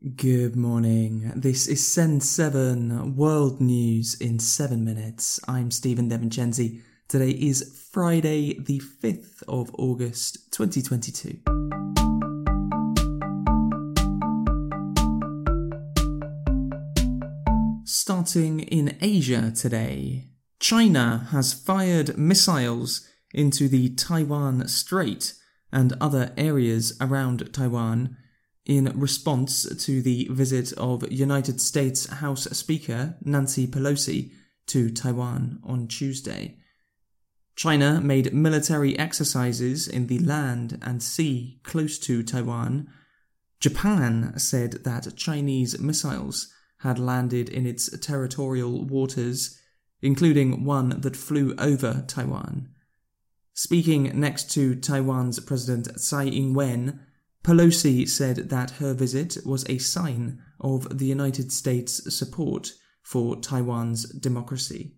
Good morning. This is Send 7 World News in 7 minutes. I'm Stephen DeVincenzi. Today is Friday, the 5th of August 2022. Starting in Asia today, China has fired missiles into the Taiwan Strait and other areas around Taiwan in response to the visit of United States House Speaker Nancy Pelosi to Taiwan on Tuesday. China made military exercises in the land and sea close to Taiwan. Japan said that Chinese missiles had landed in its territorial waters, including one that flew over Taiwan. Speaking next to Taiwan's President Tsai Ing wen, Pelosi said that her visit was a sign of the United States' support for Taiwan's democracy.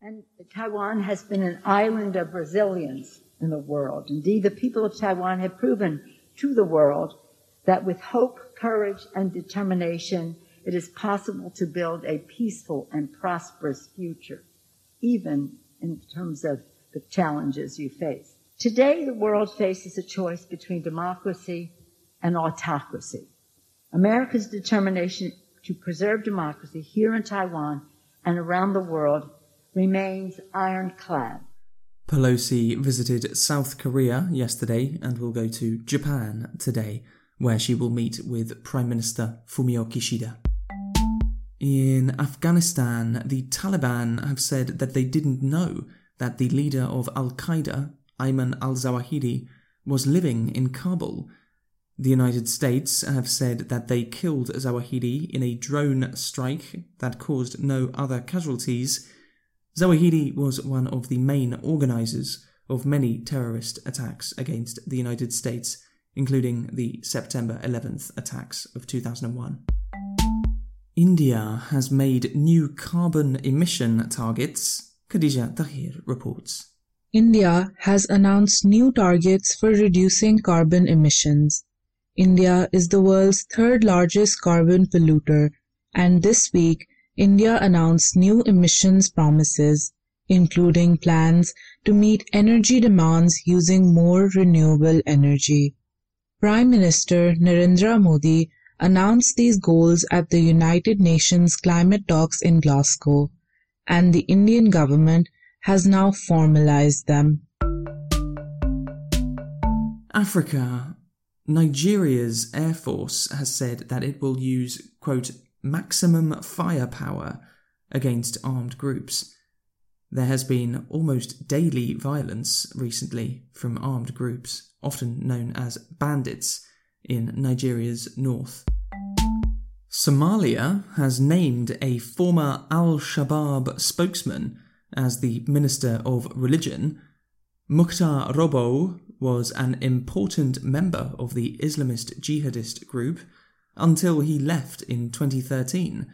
And Taiwan has been an island of resilience in the world. Indeed, the people of Taiwan have proven to the world that with hope, courage, and determination, it is possible to build a peaceful and prosperous future, even in terms of the challenges you face. Today, the world faces a choice between democracy and autocracy. America's determination to preserve democracy here in Taiwan and around the world remains ironclad. Pelosi visited South Korea yesterday and will go to Japan today, where she will meet with Prime Minister Fumio Kishida. In Afghanistan, the Taliban have said that they didn't know that the leader of Al Qaeda, Ayman al Zawahiri, was living in Kabul. The United States have said that they killed Zawahiri in a drone strike that caused no other casualties. Zawahiri was one of the main organizers of many terrorist attacks against the United States, including the September 11th attacks of 2001. India has made new carbon emission targets Khadija Tahir reports. India has announced new targets for reducing carbon emissions. India is the world's third largest carbon polluter, and this week India announced new emissions promises, including plans to meet energy demands using more renewable energy. Prime Minister Narendra Modi announced these goals at the United Nations climate talks in Glasgow and the Indian government has now formalized them. Africa. Nigeria's Air Force has said that it will use, quote, maximum firepower against armed groups. There has been almost daily violence recently from armed groups, often known as bandits, in Nigeria's north. Somalia has named a former Al Shabaab spokesman as the Minister of Religion. Mukhtar Robow was an important member of the Islamist jihadist group until he left in 2013,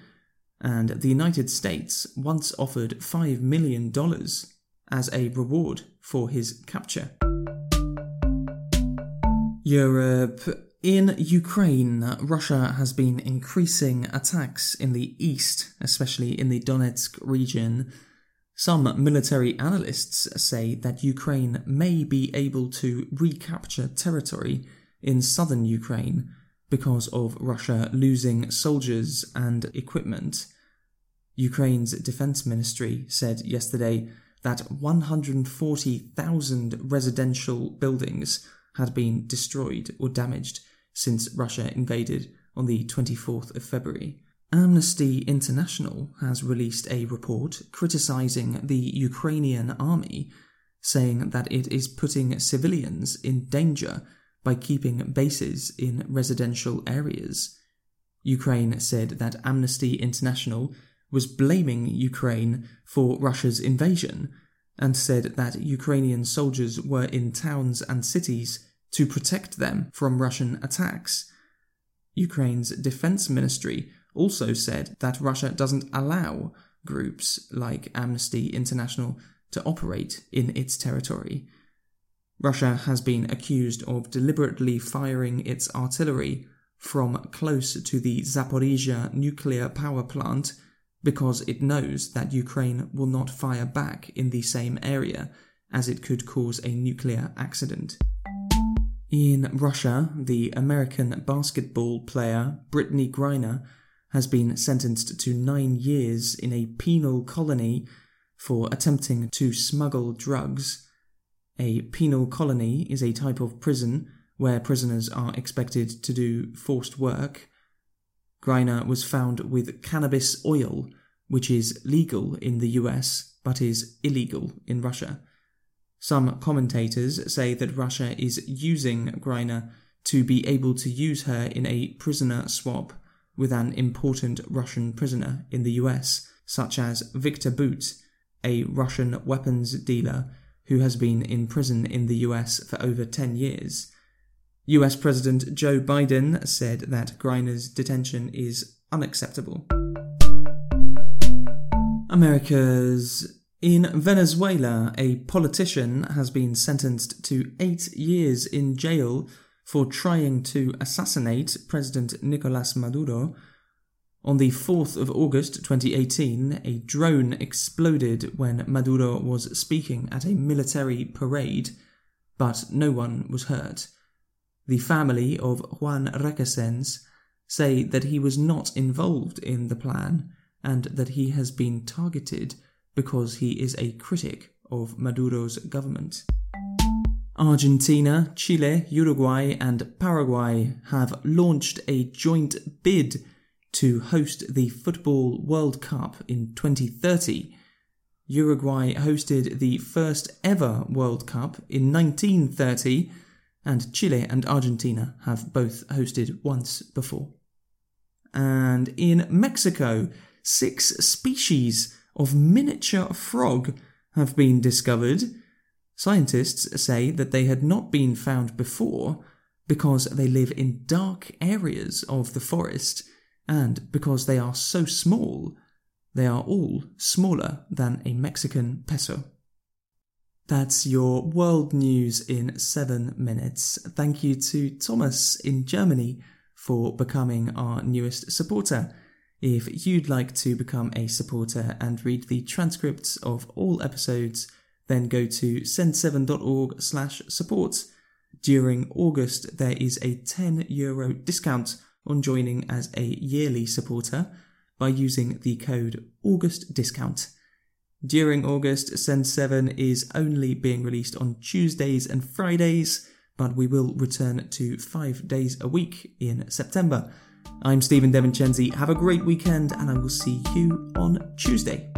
and the United States once offered $5 million as a reward for his capture. Europe in Ukraine, Russia has been increasing attacks in the east, especially in the Donetsk region. Some military analysts say that Ukraine may be able to recapture territory in southern Ukraine because of Russia losing soldiers and equipment. Ukraine's defense ministry said yesterday that 140,000 residential buildings had been destroyed or damaged since Russia invaded on the 24th of February. Amnesty International has released a report criticizing the Ukrainian army, saying that it is putting civilians in danger by keeping bases in residential areas. Ukraine said that Amnesty International was blaming Ukraine for Russia's invasion and said that Ukrainian soldiers were in towns and cities to protect them from Russian attacks. Ukraine's defense ministry also said that Russia doesn't allow groups like Amnesty International to operate in its territory. Russia has been accused of deliberately firing its artillery from close to the Zaporizhia nuclear power plant because it knows that Ukraine will not fire back in the same area as it could cause a nuclear accident. In Russia, the American basketball player Brittney Griner has been sentenced to nine years in a penal colony for attempting to smuggle drugs. A penal colony is a type of prison where prisoners are expected to do forced work. Griner was found with cannabis oil, which is legal in the US but is illegal in Russia. Some commentators say that Russia is using Griner to be able to use her in a prisoner swap with an important Russian prisoner in the US, such as Viktor Bout, a Russian weapons dealer who has been in prison in the US for over 10 years. US President Joe Biden said that Griner's detention is unacceptable. America's in Venezuela, a politician has been sentenced to eight years in jail for trying to assassinate President Nicolas Maduro. On the 4th of August 2018, a drone exploded when Maduro was speaking at a military parade, but no one was hurt. The family of Juan Requesens say that he was not involved in the plan and that he has been targeted because he is a critic of Maduro's government. Argentina, Chile, Uruguay, and Paraguay have launched a joint bid to host the Football World Cup in 2030. Uruguay hosted the first ever World Cup in 1930, and Chile and Argentina have both hosted once before. And in Mexico, six species of miniature frog have been discovered. Scientists say that they had not been found before because they live in dark areas of the forest and because they are so small, they are all smaller than a Mexican peso. That's your world news in seven minutes. Thank you to Thomas in Germany for becoming our newest supporter. If you'd like to become a supporter and read the transcripts of all episodes, then go to send7.org slash support. During August, there is a 10 euro discount on joining as a yearly supporter by using the code August discount. During August, Send 7 is only being released on Tuesdays and Fridays, but we will return to five days a week in September. I'm Stephen DeVincenzi. Have a great weekend, and I will see you on Tuesday.